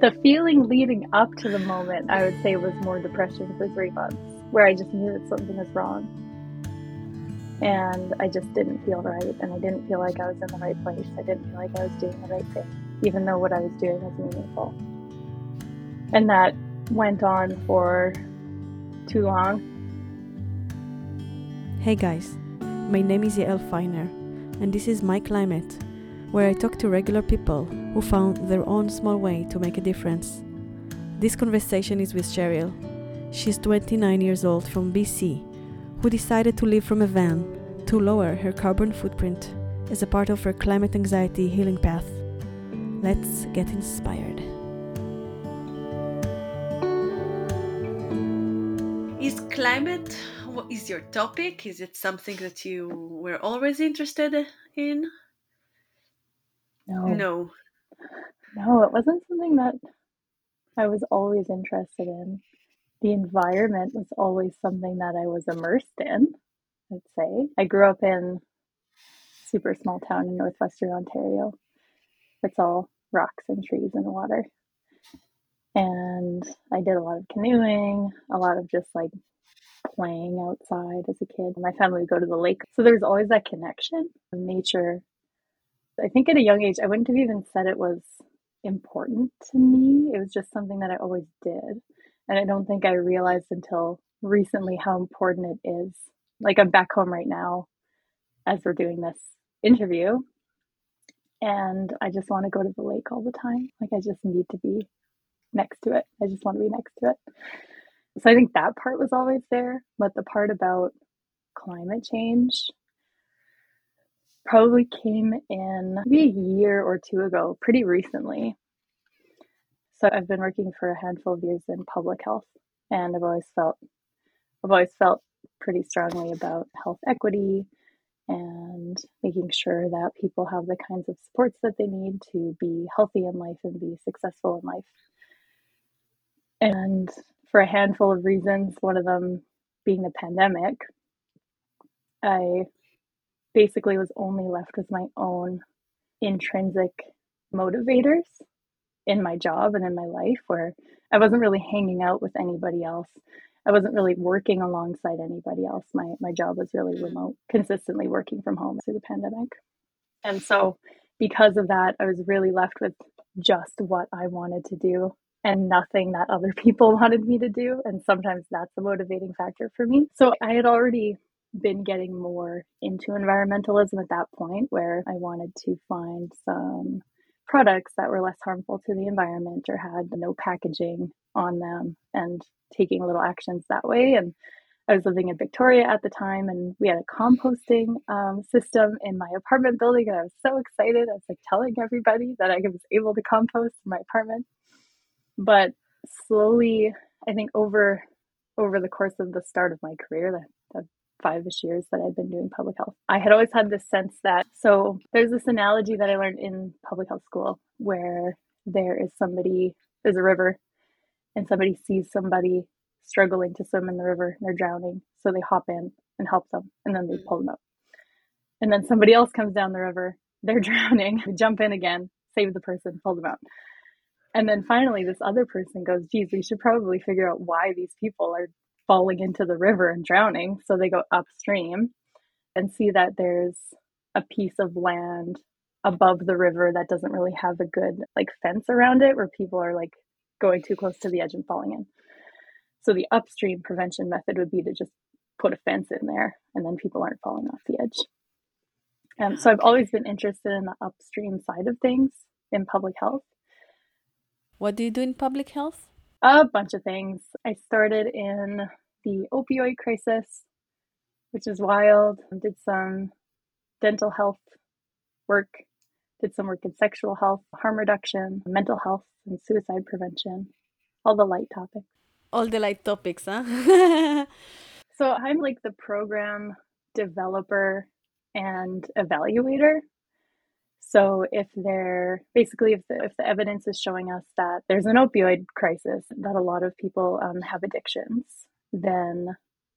The feeling leading up to the moment, I would say, was more depression for three months, where I just knew that something was wrong. And I just didn't feel right, and I didn't feel like I was in the right place. I didn't feel like I was doing the right thing, even though what I was doing was meaningful. And that went on for too long. Hey guys, my name is Yael Finer, and this is My Climate, where I talk to regular people who found their own small way to make a difference. This conversation is with Cheryl. She's 29 years old from BC, who decided to live from a van to lower her carbon footprint as a part of her climate anxiety healing path. Let's get inspired. Is climate is your topic? Is it something that you were always interested in? No. No. No, it wasn't something that I was always interested in. The environment was always something that I was immersed in, I'd say. I grew up in a super small town in northwestern Ontario. It's all rocks and trees and water. And I did a lot of canoeing, a lot of just like playing outside as a kid. My family would go to the lake. So there's always that connection of nature. I think at a young age, I wouldn't have even said it was important to me. It was just something that I always did. And I don't think I realized until recently how important it is. Like I'm back home right now as we're doing this interview. And I just want to go to the lake all the time. Like I just need to be next to it. I just want to be next to it. So I think that part was always there, but the part about climate change probably came in maybe a year or two ago, pretty recently. So I've been working for a handful of years in public health, and I've always felt I've always felt pretty strongly about health equity and making sure that people have the kinds of supports that they need to be healthy in life and be successful in life. And for a handful of reasons, one of them being the pandemic, I basically was only left with my own intrinsic motivators in my job and in my life where I wasn't really hanging out with anybody else. I wasn't really working alongside anybody else. My my job was really remote, consistently working from home through the pandemic. And so because of that, I was really left with just what I wanted to do and nothing that other people wanted me to do. And sometimes that's a motivating factor for me. So I had already been getting more into environmentalism at that point where I wanted to find some products that were less harmful to the environment or had no packaging on them and taking little actions that way. And I was living in Victoria at the time, and we had a composting um, system in my apartment building, and I was so excited. I was like telling everybody that I was able to compost in my apartment. But slowly, I think over over the course of the start of my career, the, the five-ish years that I've been doing public health, I had always had this sense that so there's this analogy that I learned in public health school where there is somebody, there's a river, and somebody sees somebody struggling to swim in the river and they're drowning. So they hop in and help them and then they mm. pull them up. And then somebody else comes down the river, they're drowning, jump in again, save the person, pull them out. And then finally, this other person goes, geez, we should probably figure out why these people are falling into the river and drowning. So they go upstream and see that there's a piece of land above the river that doesn't really have a good like fence around it where people are like going too close to the edge and falling in. So the upstream prevention method would be to just put a fence in there and then people aren't falling off the edge. Um, so I've always been interested in the upstream side of things in public health. What do you do in public health? A bunch of things. I started in the opioid crisis, which is wild. Did some dental health work, did some work in sexual health, harm reduction, mental health, and suicide prevention. All the light topics. All the light topics, huh? so I'm like the program developer and evaluator so if they're basically if the if the evidence is showing us that there's an opioid crisis, that a lot of people um, have addictions, then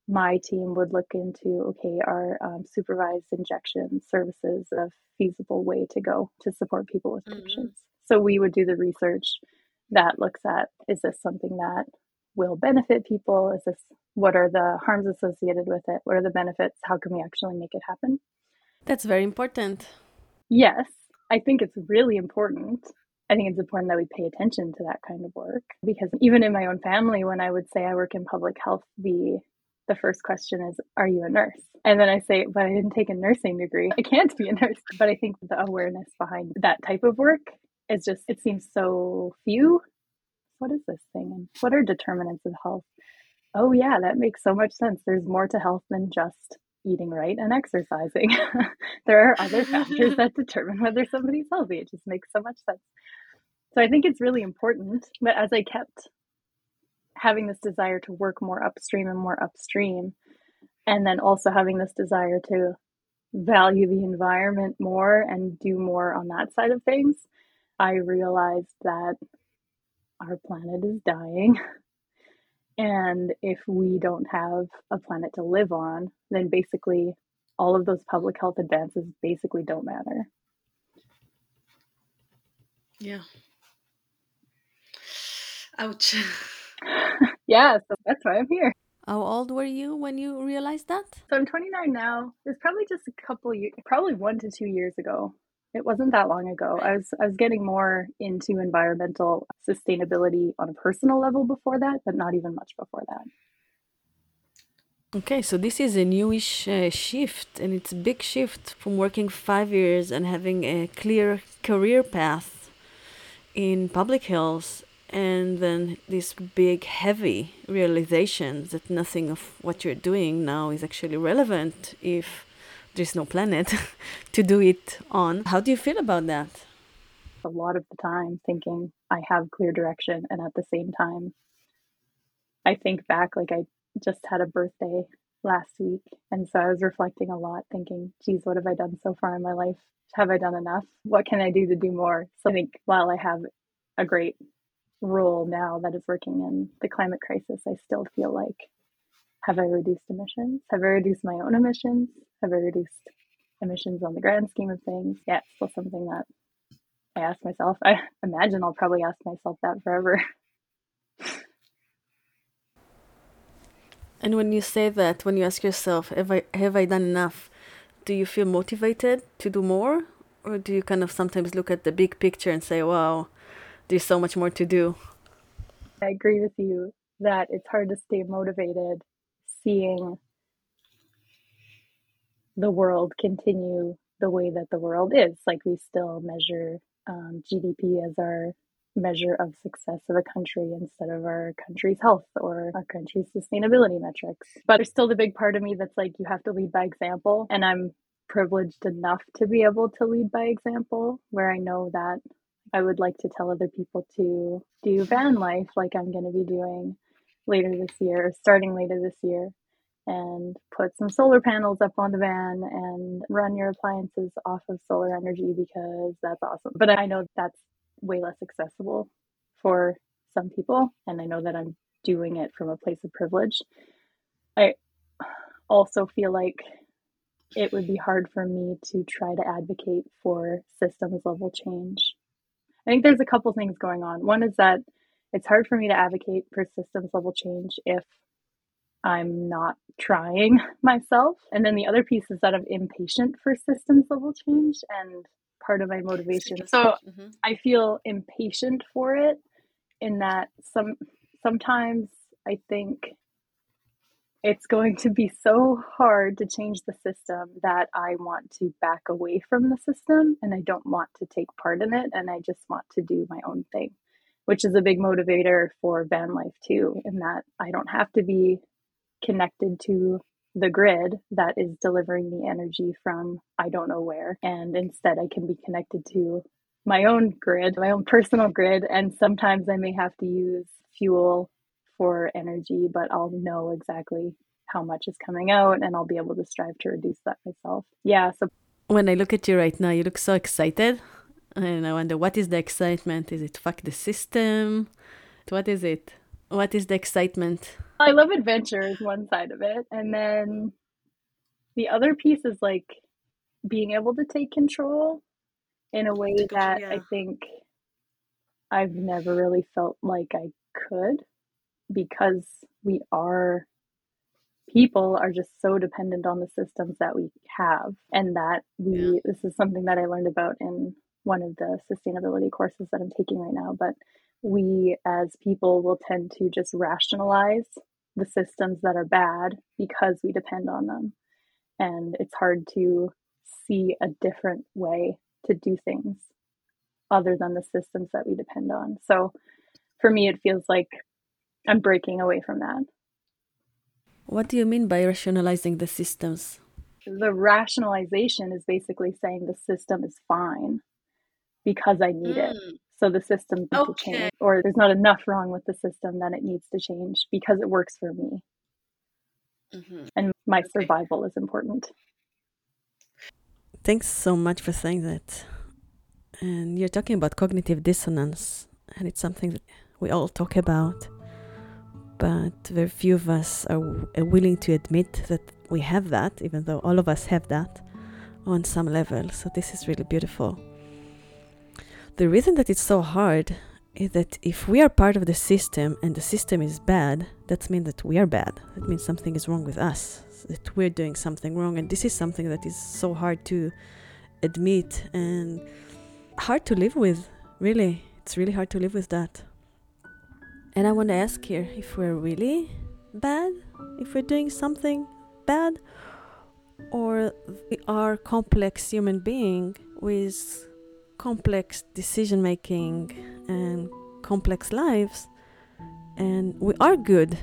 my team would look into okay, are um, supervised injection services a feasible way to go to support people with mm-hmm. addictions? Mm-hmm. So we would do the research, that looks at is this something that will benefit people? Is this what are the harms associated with it? What are the benefits? How can we actually make it happen? That's very important. Yes, I think it's really important. I think it's important that we pay attention to that kind of work because even in my own family, when I would say I work in public health, the the first question is, Are you a nurse? And then I say, But I didn't take a nursing degree. I can't be a nurse. But I think the awareness behind that type of work is just, it seems so few. What is this thing? And what are determinants of health? Oh, yeah, that makes so much sense. There's more to health than just eating right and exercising. there are other factors that determine whether somebody's healthy. It just makes so much sense. So I think it's really important. But as I kept having this desire to work more upstream and more upstream, and then also having this desire to value the environment more and do more on that side of things, I realized that our planet is dying. And if we don't have a planet to live on, then basically all of those public health advances basically don't matter. Yeah. Ouch. yeah, so that's why I'm here. How old were you when you realized that? So I'm 29 now. It's probably just a couple years, probably one to two years ago. It wasn't that long ago. I was I was getting more into environmental sustainability on a personal level before that, but not even much before that. Okay, so this is a newish uh, shift, and it's a big shift from working five years and having a clear career path in public health and then this big heavy realization that nothing of what you're doing now is actually relevant if there's no planet to do it on. How do you feel about that? A lot of the time thinking i have clear direction and at the same time i think back like i just had a birthday last week. And so i was reflecting a lot thinking geez what have i done so far in my life? Have i done enough? What can i do to do more? So i think while i have a great role now that is working in the climate crisis, I still feel like have I reduced emissions? Have I reduced my own emissions? Have I reduced emissions on the grand scheme of things? Yeah, it's still something that I ask myself. I imagine I'll probably ask myself that forever. And when you say that, when you ask yourself, have I have I done enough? Do you feel motivated to do more, or do you kind of sometimes look at the big picture and say, "Wow, there's so much more to do. I agree with you that it's hard to stay motivated seeing the world continue the way that the world is. Like we still measure um, GDP as our measure of success of a country instead of our country's health or our country's sustainability metrics. But there's still the big part of me that's like, you have to lead by example. And I'm privileged enough to be able to lead by example, where I know that I would like to tell other people to do van life like I'm going to be doing later this year, starting later this year, and put some solar panels up on the van and run your appliances off of solar energy because that's awesome. But I know that's way less accessible for some people, and I know that I'm doing it from a place of privilege. I also feel like it would be hard for me to try to advocate for systems level change I think there's a couple things going on. One is that it's hard for me to advocate for systems level change if I'm not trying myself. And then the other piece is that I'm impatient for systems level change and part of my motivation. So mm-hmm. I feel impatient for it in that some sometimes I think it's going to be so hard to change the system that I want to back away from the system and I don't want to take part in it and I just want to do my own thing, which is a big motivator for van life too, in that I don't have to be connected to the grid that is delivering the energy from I don't know where. And instead, I can be connected to my own grid, my own personal grid. And sometimes I may have to use fuel for energy, but I'll know exactly how much is coming out and I'll be able to strive to reduce that myself. Yeah. So when I look at you right now, you look so excited. And I wonder what is the excitement? Is it fuck the system? What is it? What is the excitement? I love adventure is one side of it. And then the other piece is like being able to take control in a way that yeah. I think I've never really felt like I could because we are people are just so dependent on the systems that we have and that we yeah. this is something that I learned about in one of the sustainability courses that I'm taking right now but we as people will tend to just rationalize the systems that are bad because we depend on them. And it's hard to see a different way to do things other than the systems that we depend on. So for me it feels like i'm breaking away from that. What do you mean by rationalizing the systems? The rationalization is basically saying the system is fine because I need mm. it. So the system needs okay. to change, or there's not enough wrong with the system that it needs to change because it works for me. Mm-hmm. And my okay. survival is important. Thanks so much for saying that. And you're talking about cognitive dissonance, and it's something that we all talk about but very few of us are willing to admit that we have that, even though all of us have that on some level. So, this is really beautiful. The reason that it's so hard is that if we are part of the system and the system is bad, that means that we are bad. That means something is wrong with us, that we're doing something wrong. And this is something that is so hard to admit and hard to live with, really. It's really hard to live with that. And I want to ask here if we're really bad, if we're doing something bad, or we are complex human being with complex decision making and complex lives, and we are good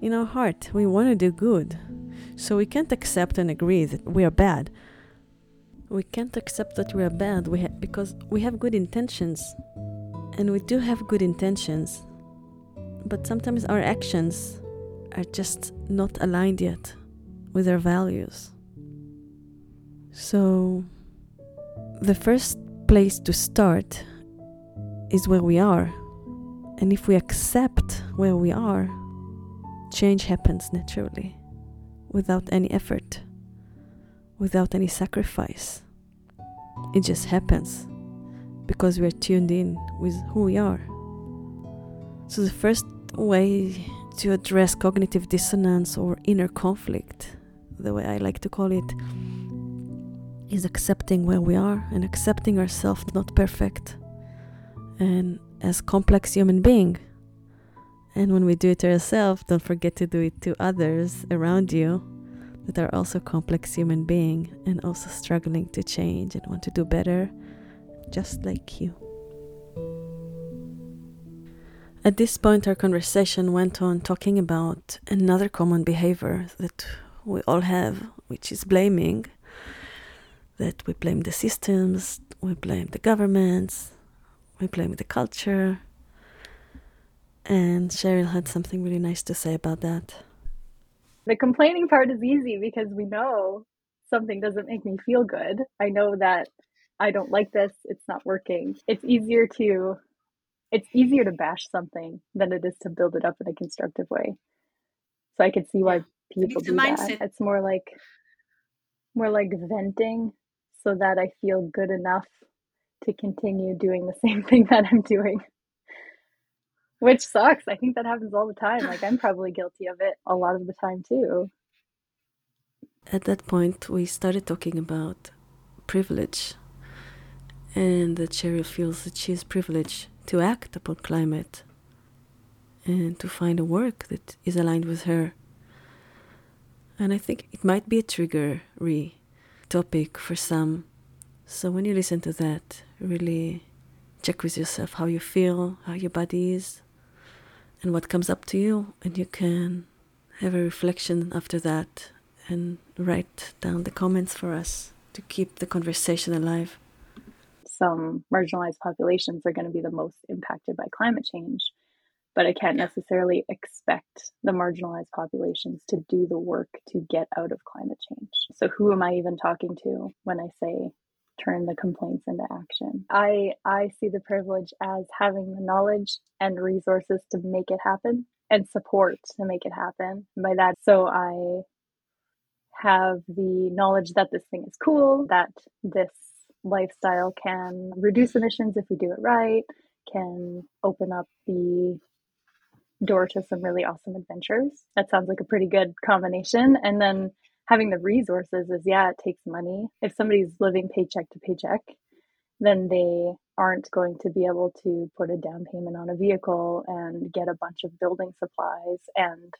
in our heart. We want to do good. So we can't accept and agree that we are bad. We can't accept that we are bad we ha- because we have good intentions. And we do have good intentions but sometimes our actions are just not aligned yet with our values. So, the first place to start is where we are. And if we accept where we are, change happens naturally, without any effort, without any sacrifice. It just happens because we are tuned in with who we are. So, the first way to address cognitive dissonance or inner conflict, the way I like to call it, is accepting where we are and accepting ourselves not perfect and as complex human being. And when we do it to ourselves, don't forget to do it to others around you that are also complex human being and also struggling to change and want to do better just like you. At this point, our conversation went on talking about another common behavior that we all have, which is blaming. That we blame the systems, we blame the governments, we blame the culture. And Cheryl had something really nice to say about that. The complaining part is easy because we know something doesn't make me feel good. I know that I don't like this, it's not working. It's easier to it's easier to bash something than it is to build it up in a constructive way. So I could see why people do that. It's more like more like venting so that I feel good enough to continue doing the same thing that I'm doing. Which sucks. I think that happens all the time. Like I'm probably guilty of it a lot of the time too. At that point we started talking about privilege and that Cheryl feels that she is privileged to act upon climate and to find a work that is aligned with her. And I think it might be a triggery topic for some. So when you listen to that, really check with yourself how you feel, how your body is, and what comes up to you. And you can have a reflection after that and write down the comments for us to keep the conversation alive some marginalized populations are going to be the most impacted by climate change. But I can't necessarily expect the marginalized populations to do the work to get out of climate change. So, who am I even talking to when I say turn the complaints into action? I, I see the privilege as having the knowledge and resources to make it happen and support to make it happen. by that, so I have the knowledge that this thing is cool, that this lifestyle can reduce emissions if we do it right, can open up the door to some really awesome adventures. That sounds like a pretty good combination. And then having the resources is yeah, it takes money. If somebody's living paycheck to paycheck, then they aren't going to be able to put a down payment on a vehicle and get a bunch of building supplies and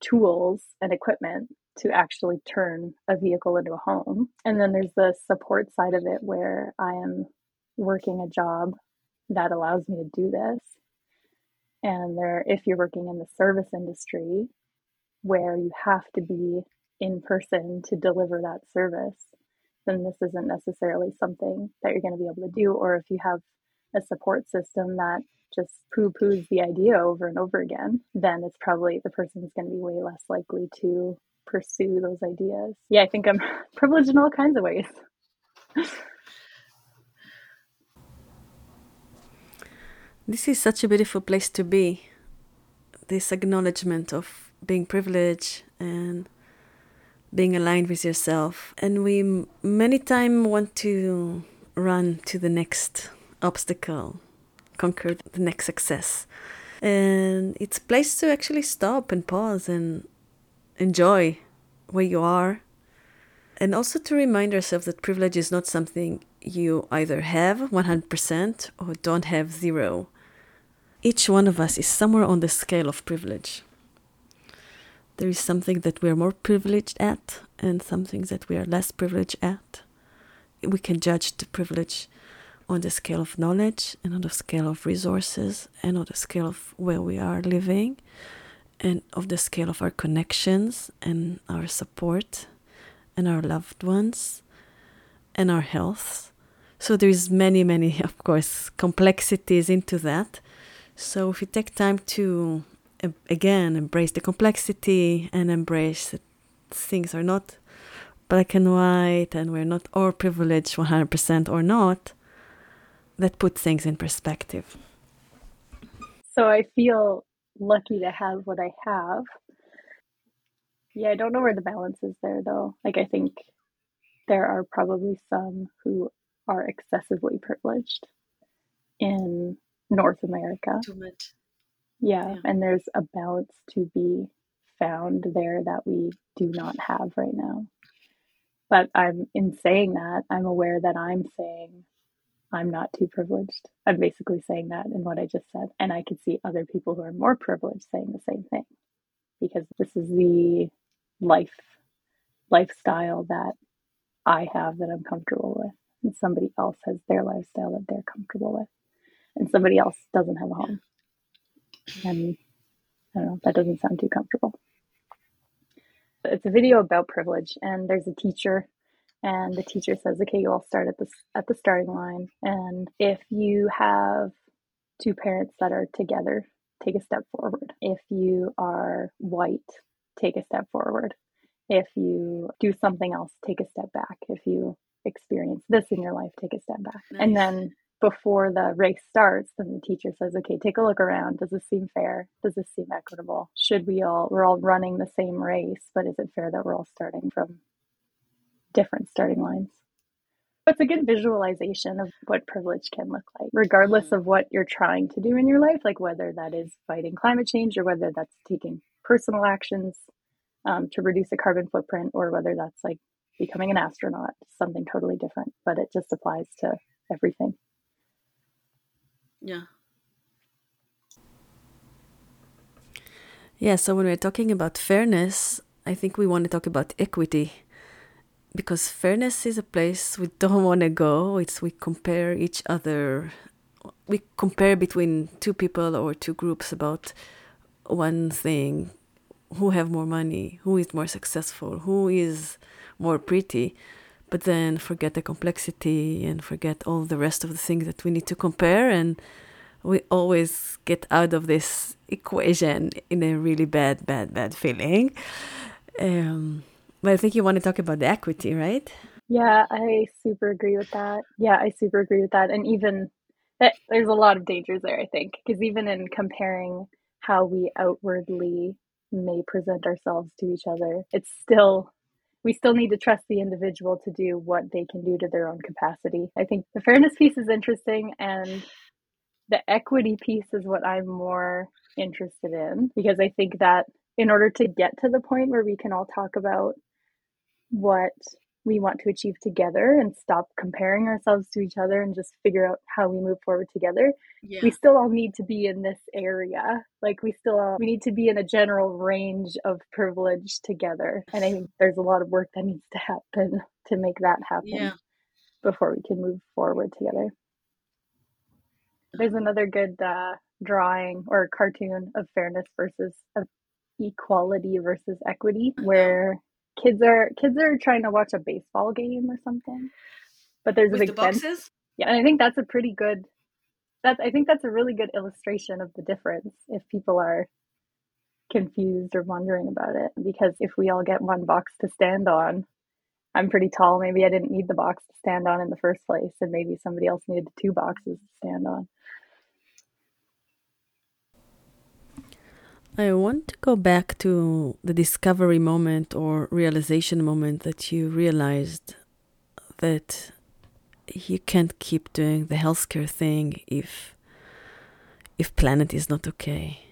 tools and equipment to actually turn a vehicle into a home. And then there's the support side of it where I am working a job that allows me to do this. And there if you're working in the service industry where you have to be in person to deliver that service, then this isn't necessarily something that you're going to be able to do or if you have a support system that just poo poos the idea over and over again, then it's probably the person is going to be way less likely to pursue those ideas. Yeah, I think I'm privileged in all kinds of ways. this is such a beautiful place to be. This acknowledgement of being privileged and being aligned with yourself. And we many time want to run to the next obstacle, conquer the next success. And it's a place to actually stop and pause and enjoy where you are. And also to remind ourselves that privilege is not something you either have 100% or don't have zero. Each one of us is somewhere on the scale of privilege. There is something that we're more privileged at and something that we are less privileged at. We can judge the privilege on the scale of knowledge and on the scale of resources and on the scale of where we are living and of the scale of our connections and our support and our loved ones and our health. So there is many, many, of course, complexities into that. So if you take time to again embrace the complexity and embrace that things are not black and white and we're not all privileged 100% or not, that puts things in perspective. So I feel lucky to have what I have. Yeah, I don't know where the balance is there though. Like I think there are probably some who are excessively privileged in North America. Too much. Yeah, yeah, and there's a balance to be found there that we do not have right now. But I'm in saying that, I'm aware that I'm saying I'm not too privileged. I'm basically saying that in what I just said. And I could see other people who are more privileged saying the same thing because this is the life lifestyle that I have that I'm comfortable with. And somebody else has their lifestyle that they're comfortable with. And somebody else doesn't have a home. And I don't know, that doesn't sound too comfortable. It's a video about privilege, and there's a teacher and the teacher says okay you all start at the at the starting line and if you have two parents that are together take a step forward if you are white take a step forward if you do something else take a step back if you experience this in your life take a step back nice. and then before the race starts then the teacher says okay take a look around does this seem fair does this seem equitable should we all we're all running the same race but is it fair that we're all starting from different starting lines. It's a good visualization of what privilege can look like, regardless of what you're trying to do in your life, like whether that is fighting climate change or whether that's taking personal actions um, to reduce a carbon footprint or whether that's like becoming an astronaut, something totally different, but it just applies to everything. Yeah. Yeah, so when we're talking about fairness, I think we want to talk about equity. Because fairness is a place we don't want to go. It's we compare each other, we compare between two people or two groups about one thing, who have more money, who is more successful, who is more pretty, but then forget the complexity and forget all the rest of the things that we need to compare and we always get out of this equation in a really bad, bad, bad feeling. Um, but I think you want to talk about the equity, right? Yeah, I super agree with that. Yeah, I super agree with that. And even that, eh, there's a lot of dangers there, I think, because even in comparing how we outwardly may present ourselves to each other, it's still we still need to trust the individual to do what they can do to their own capacity. I think the fairness piece is interesting and the equity piece is what I'm more interested in because I think that in order to get to the point where we can all talk about what we want to achieve together and stop comparing ourselves to each other and just figure out how we move forward together. Yeah. we still all need to be in this area. Like we still all, we need to be in a general range of privilege together. And i think there's a lot of work that needs to happen to make that happen yeah. before we can move forward together. There's another good uh, drawing or cartoon of fairness versus of equality versus equity where kids are kids are trying to watch a baseball game or something but there's With a big the boxes? Yeah and i think that's a pretty good that's i think that's a really good illustration of the difference if people are confused or wondering about it because if we all get one box to stand on i'm pretty tall maybe i didn't need the box to stand on in the first place and maybe somebody else needed two boxes to stand on I want to go back to the discovery moment or realization moment that you realized that you can't keep doing the healthcare thing if if planet is not okay.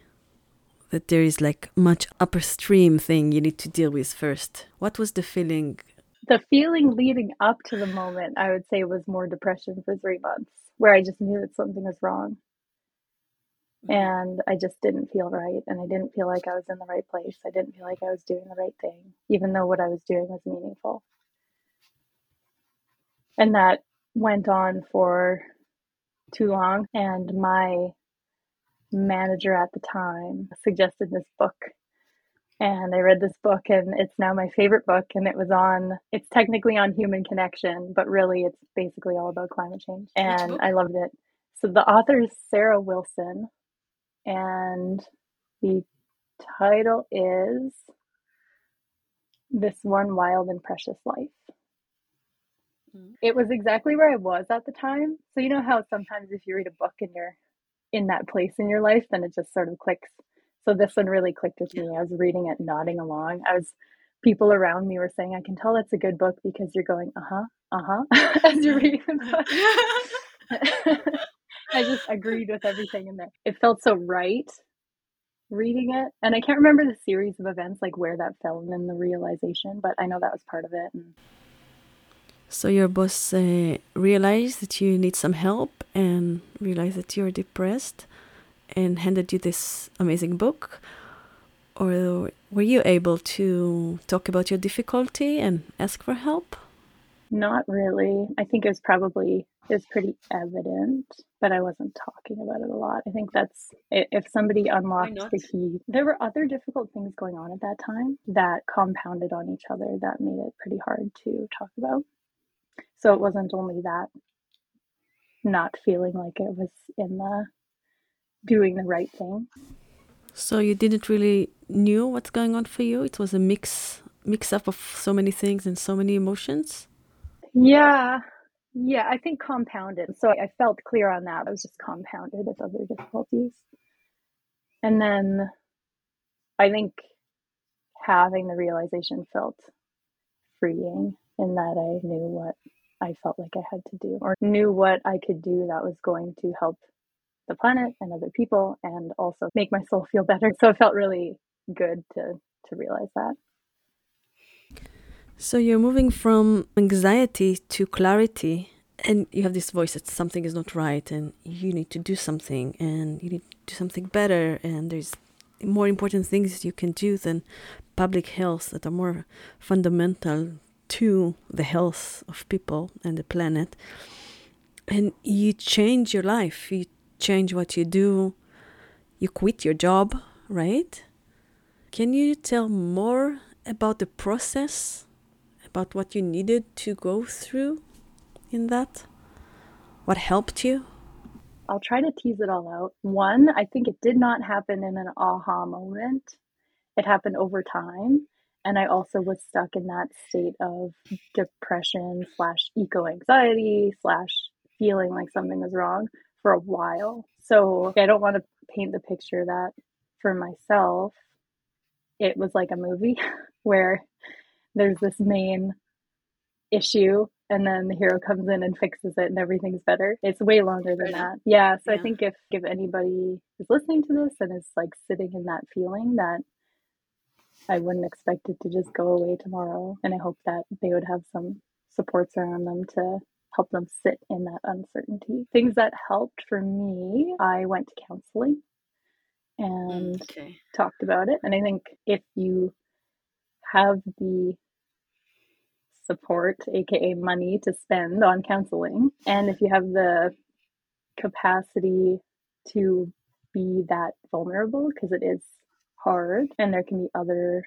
That there is like much upper stream thing you need to deal with first. What was the feeling? The feeling leading up to the moment, I would say, was more depression for three months, where I just knew that something was wrong and I just didn't feel right. And I didn't feel like I was in the right place. I didn't feel like I was doing the right thing, even though what I was doing was meaningful. And that went on for too long. And my manager at the time suggested this book. And I read this book, and it's now my favorite book. And it was on, it's technically on human connection, but really it's basically all about climate change. And I loved it. So the author is Sarah Wilson, and the title is This One Wild and Precious Life. Mm-hmm. It was exactly where I was at the time. So, you know how sometimes if you read a book and you're in that place in your life, then it just sort of clicks. So, this one really clicked with me. I was reading it, nodding along. I was, people around me were saying, I can tell it's a good book because you're going, uh huh, uh huh, as you're reading the book. I just agreed with everything in there. It felt so right reading it. And I can't remember the series of events, like where that fell in the realization, but I know that was part of it. And... So your boss uh, realized that you need some help and realized that you're depressed and handed you this amazing book? Or were you able to talk about your difficulty and ask for help? Not really. I think it was probably it was pretty evident, but I wasn't talking about it a lot. I think that's if somebody unlocked the key. There were other difficult things going on at that time that compounded on each other that made it pretty hard to talk about. So it wasn't only that not feeling like it was in the doing the right thing. So you didn't really knew what's going on for you. It was a mix mix up of so many things and so many emotions. Yeah. Yeah, I think compounded. So I felt clear on that. I was just compounded with other difficulties. And then I think having the realization felt freeing in that I knew what I felt like I had to do or knew what I could do that was going to help the planet and other people and also make my soul feel better. So it felt really good to to realize that. So you're moving from anxiety to clarity, and you have this voice that something is not right, and you need to do something, and you need to do something better, and there's more important things you can do than public health that are more fundamental to the health of people and the planet. And you change your life, you change what you do, you quit your job, right? Can you tell more about the process about what you needed to go through in that? What helped you? I'll try to tease it all out. One, I think it did not happen in an aha moment. It happened over time. And I also was stuck in that state of depression slash eco anxiety slash feeling like something was wrong for a while. So I don't want to paint the picture that for myself, it was like a movie where there's this main issue and then the hero comes in and fixes it and everything's better. It's way longer than that. Yeah. So yeah. I think if if anybody is listening to this and is like sitting in that feeling that I wouldn't expect it to just go away tomorrow. And I hope that they would have some supports around them to help them sit in that uncertainty. Things that helped for me, I went to counseling mm, and okay. talked about it. And I think if you have the support, aka money, to spend on counseling, and if you have the capacity to be that vulnerable, because it is hard and there can be other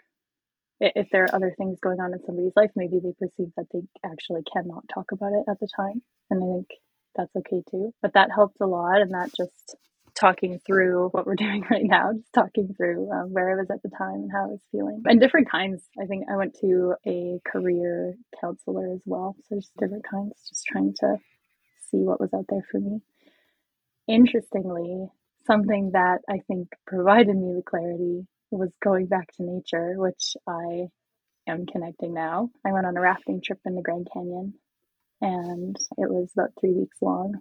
if there are other things going on in somebody's life maybe they perceive that they actually cannot talk about it at the time. And i think that's okay too. But that helped a lot and that just talking through what we're doing right now just talking through um, where i was at the time and how i was feeling and different kinds i think i went to a career counselor as well so just different kinds just trying to see what was out there for me interestingly something that I think provided me the clarity was going back to nature, which I am connecting now. I went on a rafting trip in the Grand Canyon and it was about three weeks long.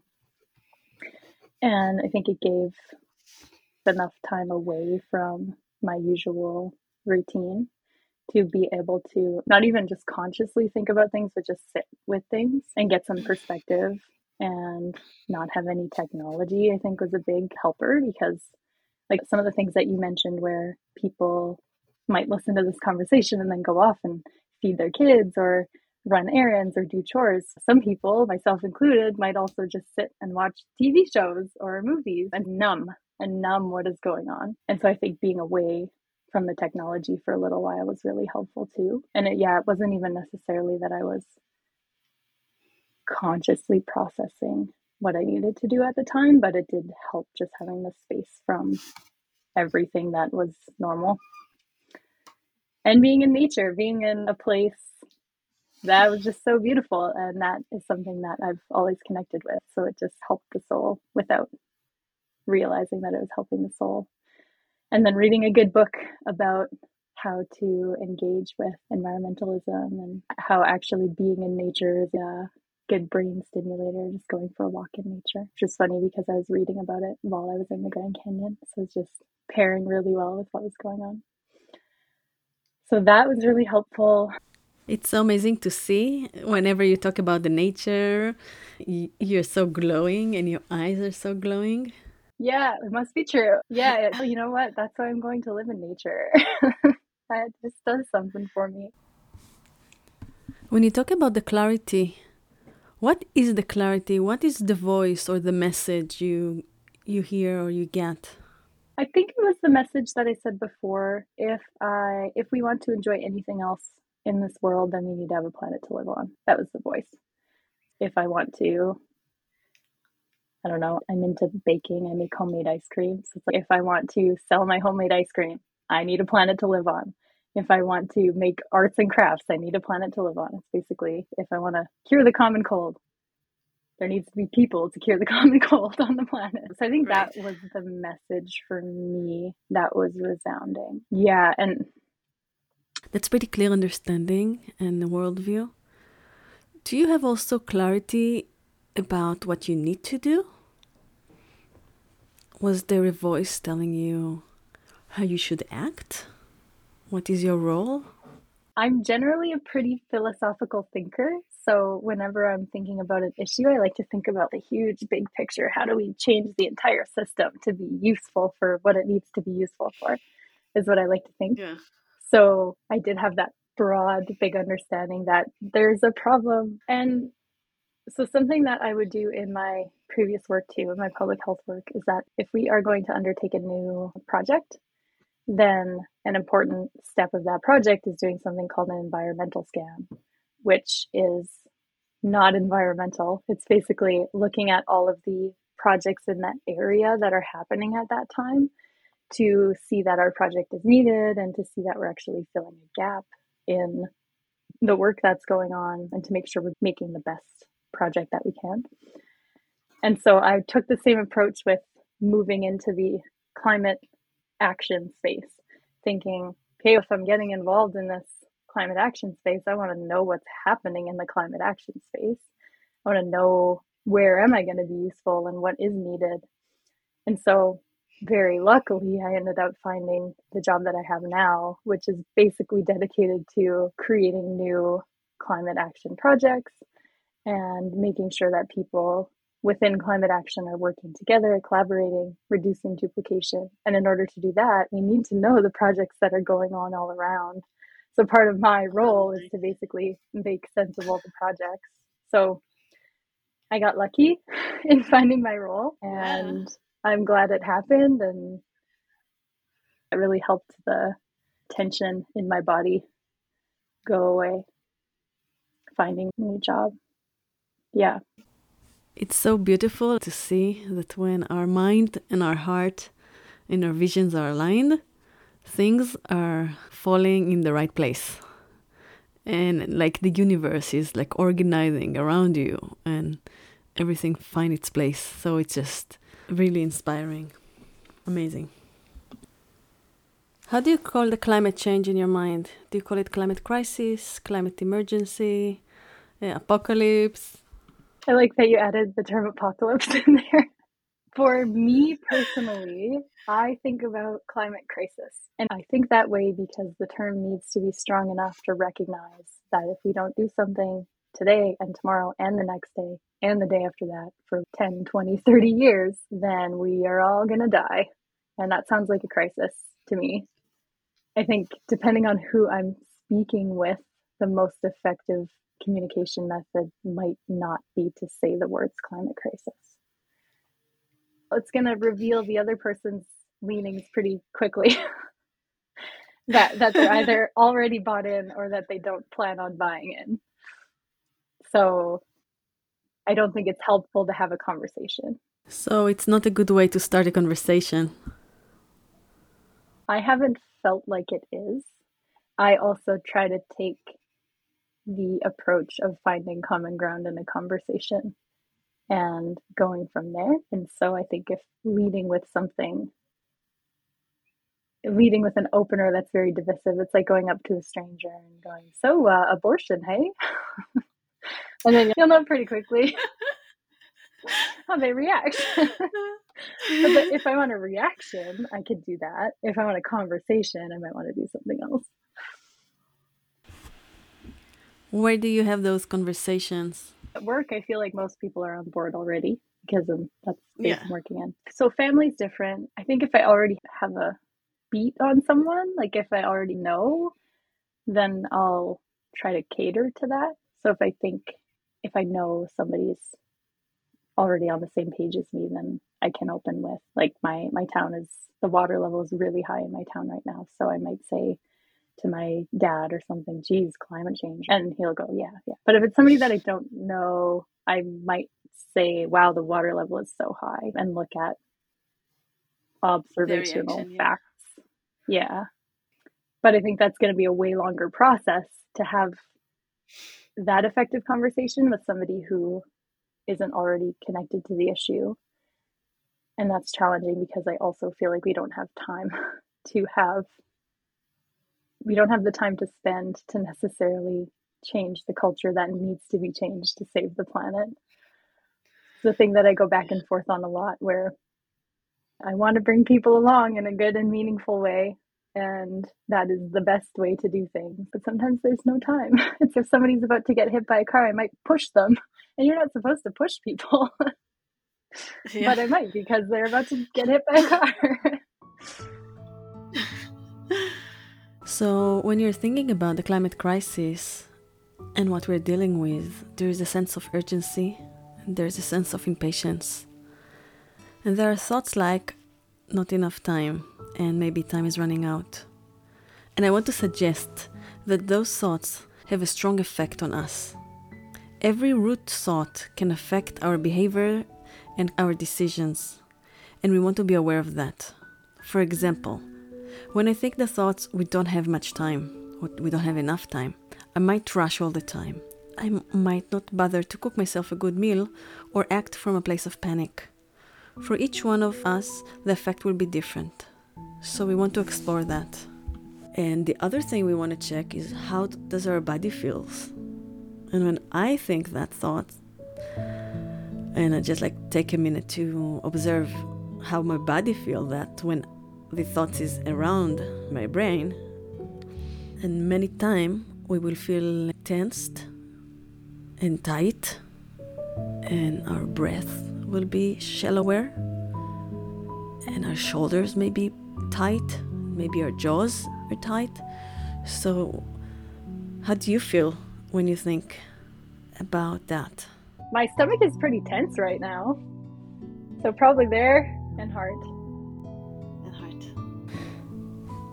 And I think it gave enough time away from my usual routine to be able to not even just consciously think about things, but just sit with things and get some perspective and not have any technology, I think was a big helper because, like, some of the things that you mentioned where people might listen to this conversation and then go off and feed their kids or run errands or do chores. Some people, myself included, might also just sit and watch TV shows or movies and numb and numb what is going on. And so I think being away from the technology for a little while was really helpful too. And it, yeah, it wasn't even necessarily that I was consciously processing what I needed to do at the time, but it did help just having the space from everything that was normal. And being in nature, being in a place that was just so beautiful. And that is something that I've always connected with. So it just helped the soul without realizing that it was helping the soul. And then reading a good book about how to engage with environmentalism and how actually being in nature is a good brain stimulator just going for a walk in nature. Which is funny because I was reading about it while I was in the Grand Canyon. So it's just pairing really well with what was going on. So that was really helpful. It's so amazing to see whenever you talk about the nature, you're so glowing and your eyes are so glowing. Yeah, it must be true. Yeah, you know what? That's why I'm going to live in nature. that just does something for me. When you talk about the clarity what is the clarity? What is the voice or the message you you hear or you get? I think it was the message that I said before. If I if we want to enjoy anything else in this world, then we need to have a planet to live on. That was the voice. If I want to I don't know, I'm into baking, I make homemade ice cream. So it's like if I want to sell my homemade ice cream, I need a planet to live on if I want to make arts and crafts, I need a planet to live on. It's basically if I want to cure the common cold, there needs to be people to cure the common cold on the planet. So I think right. that was the message for me that was resounding. Yeah, and that's pretty clear understanding and the worldview. Do you have also clarity about what you need to do? Was there a voice telling you how you should act? What is your role? I'm generally a pretty philosophical thinker. So, whenever I'm thinking about an issue, I like to think about the huge big picture. How do we change the entire system to be useful for what it needs to be useful for? Is what I like to think. Yeah. So, I did have that broad, big understanding that there's a problem. And so, something that I would do in my previous work too, in my public health work, is that if we are going to undertake a new project, then an important step of that project is doing something called an environmental scan, which is not environmental. It's basically looking at all of the projects in that area that are happening at that time to see that our project is needed and to see that we're actually filling a gap in the work that's going on and to make sure we're making the best project that we can. And so I took the same approach with moving into the climate action space, thinking, okay, if I'm getting involved in this climate action space, I want to know what's happening in the climate action space. I want to know where am I going to be useful and what is needed. And so, very luckily, I ended up finding the job that I have now, which is basically dedicated to creating new climate action projects and making sure that people within climate action are working together, collaborating, reducing duplication. And in order to do that, we need to know the projects that are going on all around. So part of my role is to basically make sense of all the projects. So I got lucky in finding my role and. I'm glad it happened and it really helped the tension in my body go away finding a new job. Yeah. It's so beautiful to see that when our mind and our heart and our visions are aligned, things are falling in the right place. And like the universe is like organizing around you and everything find its place. So it's just really inspiring. Amazing. How do you call the climate change in your mind? Do you call it climate crisis, climate emergency, uh, apocalypse? I like that you added the term apocalypse in there. For me personally, I think about climate crisis. And I think that way because the term needs to be strong enough to recognize that if we don't do something today and tomorrow and the next day and the day after that for 10, 20, 30 years, then we are all going to die. And that sounds like a crisis to me. I think depending on who I'm speaking with, the most effective communication method might not be to say the words climate crisis. It's going to reveal the other person's leanings pretty quickly. that that they're either already bought in or that they don't plan on buying in. So I don't think it's helpful to have a conversation. So it's not a good way to start a conversation. I haven't felt like it is. I also try to take the approach of finding common ground in a conversation and going from there. And so I think if leading with something, leading with an opener that's very divisive, it's like going up to a stranger and going, So, uh, abortion, hey? and then you'll know pretty quickly how they react. but if I want a reaction, I could do that. If I want a conversation, I might want to do something else. Where do you have those conversations? At work, I feel like most people are on board already because of that's space yeah. I'm working in. So family's different. I think if I already have a beat on someone, like if I already know, then I'll try to cater to that. So if I think if I know somebody's already on the same page as me, then I can open with like my my town is the water level is really high in my town right now. So I might say, to my dad or something, geez, climate change. And he'll go, yeah, yeah. But if it's somebody that I don't know, I might say, wow, the water level is so high and look at observational facts. Yeah. yeah. But I think that's going to be a way longer process to have that effective conversation with somebody who isn't already connected to the issue. And that's challenging because I also feel like we don't have time to have we don't have the time to spend to necessarily change the culture that needs to be changed to save the planet. It's the thing that I go back and forth on a lot where I want to bring people along in a good and meaningful way. And that is the best way to do things. But sometimes there's no time. it's if somebody's about to get hit by a car, I might push them. And you're not supposed to push people. yeah. But I might because they're about to get hit by a car. So, when you're thinking about the climate crisis and what we're dealing with, there is a sense of urgency, and there's a sense of impatience. And there are thoughts like, not enough time, and maybe time is running out. And I want to suggest that those thoughts have a strong effect on us. Every root thought can affect our behavior and our decisions, and we want to be aware of that. For example, when I think the thoughts, we don't have much time, or we don't have enough time, I might rush all the time. I might not bother to cook myself a good meal or act from a place of panic. For each one of us, the effect will be different. So we want to explore that. And the other thing we want to check is how does our body feels? And when I think that thought, and I just like take a minute to observe how my body feel that when the thought is around my brain, and many time we will feel tensed and tight, and our breath will be shallower, and our shoulders may be tight, maybe our jaws are tight. So, how do you feel when you think about that? My stomach is pretty tense right now. So, probably there and heart. And heart.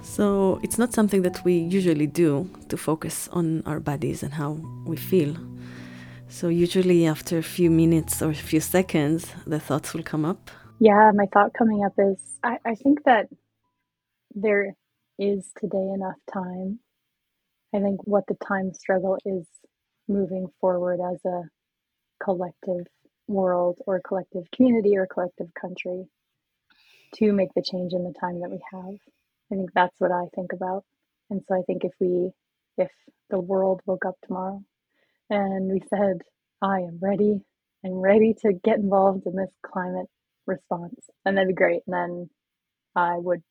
So, it's not something that we usually do to focus on our bodies and how we feel. So, usually, after a few minutes or a few seconds, the thoughts will come up. Yeah, my thought coming up is I, I think that there is today enough time? I think what the time struggle is moving forward as a collective world or collective community or collective country to make the change in the time that we have. I think that's what I think about. And so I think if we, if the world woke up tomorrow and we said, I am ready, I'm ready to get involved in this climate response, and that'd be great. And then I would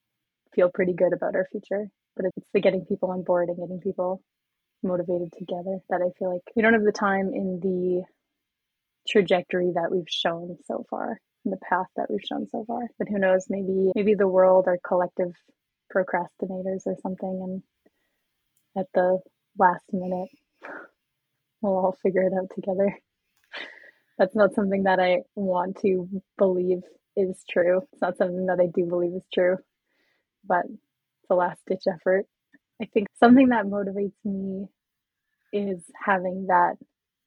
feel pretty good about our future. But it's the getting people on board and getting people motivated together that I feel like we don't have the time in the trajectory that we've shown so far, in the path that we've shown so far. But who knows, maybe maybe the world are collective procrastinators or something and at the last minute we'll all figure it out together. That's not something that I want to believe is true. It's not something that I do believe is true but it's a last ditch effort. I think something that motivates me is having that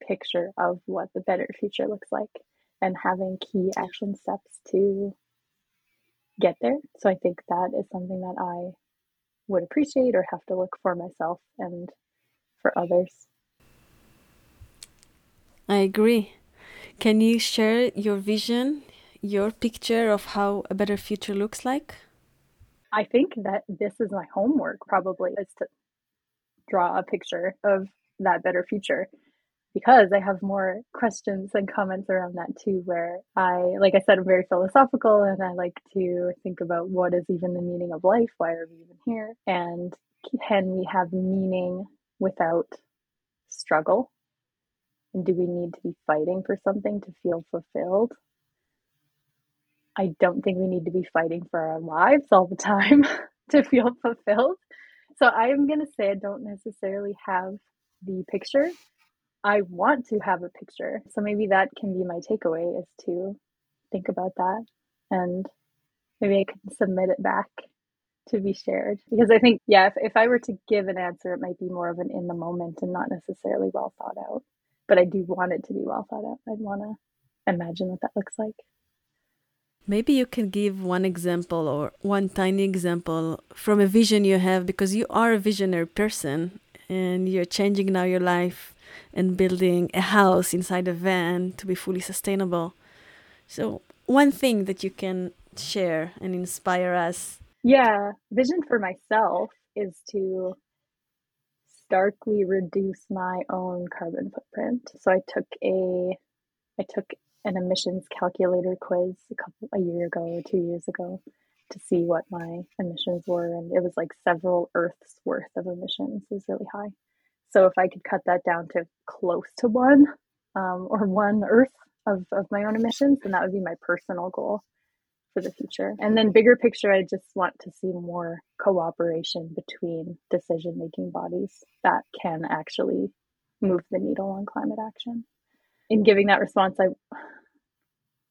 picture of what the better future looks like and having key action steps to get there. So I think that is something that I would appreciate or have to look for myself and for others. I agree. Can you share your vision, your picture of how a better future looks like? I think that this is my homework probably is to draw a picture of that better future because I have more questions and comments around that too. Where I, like I said, I'm very philosophical and I like to think about what is even the meaning of life? Why are we even here? And can we have meaning without struggle? And do we need to be fighting for something to feel fulfilled? I don't think we need to be fighting for our lives all the time to feel fulfilled. So I'm going to say I don't necessarily have the picture. I want to have a picture. So maybe that can be my takeaway is to think about that and maybe I can submit it back to be shared. Because I think, yeah, if, if I were to give an answer, it might be more of an in the moment and not necessarily well thought out. But I do want it to be well thought out. I'd want to imagine what that looks like. Maybe you can give one example or one tiny example from a vision you have because you are a visionary person and you're changing now your life and building a house inside a van to be fully sustainable. So, one thing that you can share and inspire us. Yeah, vision for myself is to starkly reduce my own carbon footprint. So I took a I took an emissions calculator quiz a couple a year ago or two years ago to see what my emissions were and it was like several earths worth of emissions. It was really high. So if i could cut that down to close to one um, or one earth of, of my own emissions then that would be my personal goal for the future. And then bigger picture i just want to see more cooperation between decision making bodies that can actually move the needle on climate action in giving that response, I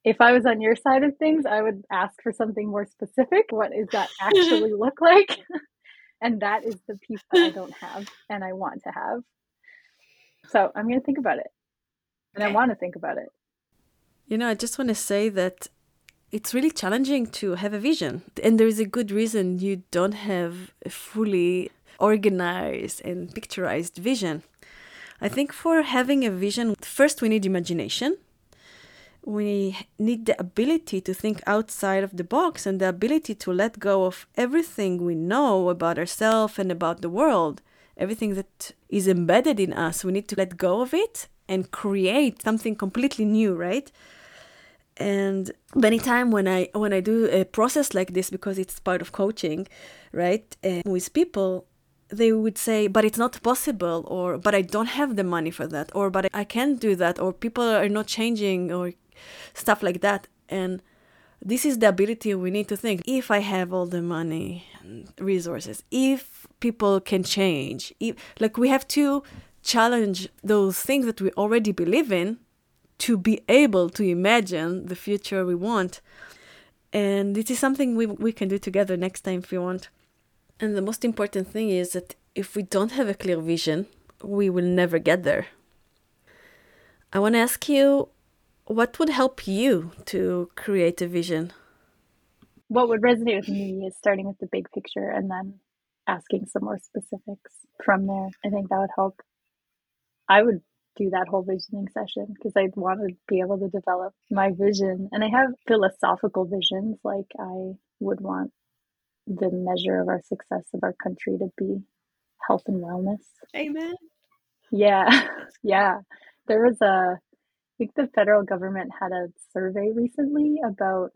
if I was on your side of things, I would ask for something more specific. What does that actually look like? and that is the piece that I don't have and I want to have. So I'm going to think about it. And I want to think about it. You know, I just want to say that it's really challenging to have a vision. And there is a good reason you don't have a fully organized and picturized vision. I think for having a vision, first we need imagination. we need the ability to think outside of the box and the ability to let go of everything we know about ourselves and about the world, everything that is embedded in us. We need to let go of it and create something completely new, right? And many time when I when I do a process like this because it's part of coaching, right, uh, with people, they would say, but it's not possible, or but I don't have the money for that, or but I can't do that, or people are not changing, or stuff like that. And this is the ability we need to think if I have all the money and resources, if people can change, if, like we have to challenge those things that we already believe in to be able to imagine the future we want. And this is something we, we can do together next time if you want. And the most important thing is that if we don't have a clear vision, we will never get there. I want to ask you what would help you to create a vision? What would resonate with me is starting with the big picture and then asking some more specifics from there. I think that would help. I would do that whole visioning session because I'd want to be able to develop my vision. And I have philosophical visions, like I would want the measure of our success of our country to be health and wellness. Amen. Yeah. yeah. There was a I think the federal government had a survey recently about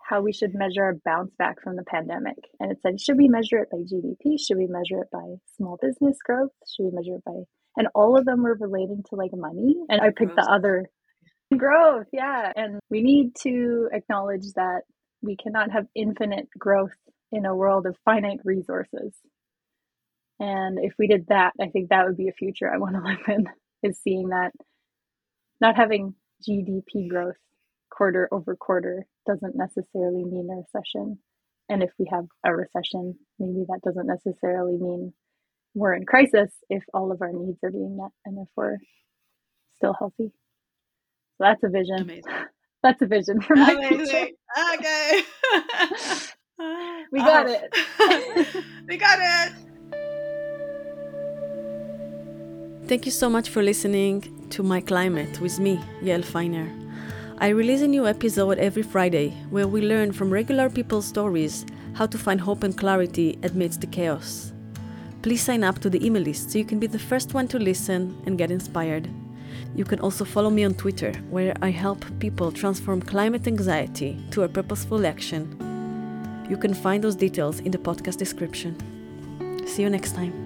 how we should measure our bounce back from the pandemic. And it said, should we measure it by GDP? Should we measure it by small business growth? Should we measure it by, and all of them were relating to like money. And I picked the other growth. Yeah. And we need to acknowledge that we cannot have infinite growth in a world of finite resources. And if we did that, I think that would be a future I want to live in, is seeing that not having GDP growth quarter over quarter doesn't necessarily mean a recession. And if we have a recession, maybe that doesn't necessarily mean we're in crisis if all of our needs are being met and if we're still healthy. So that's a vision. Amazing. That's a vision for my Amazing. future. Okay. we got oh. it. we got it. Thank you so much for listening to My Climate with me, Yael Finer. I release a new episode every Friday where we learn from regular people's stories how to find hope and clarity amidst the chaos. Please sign up to the email list so you can be the first one to listen and get inspired. You can also follow me on Twitter, where I help people transform climate anxiety to a purposeful action. You can find those details in the podcast description. See you next time.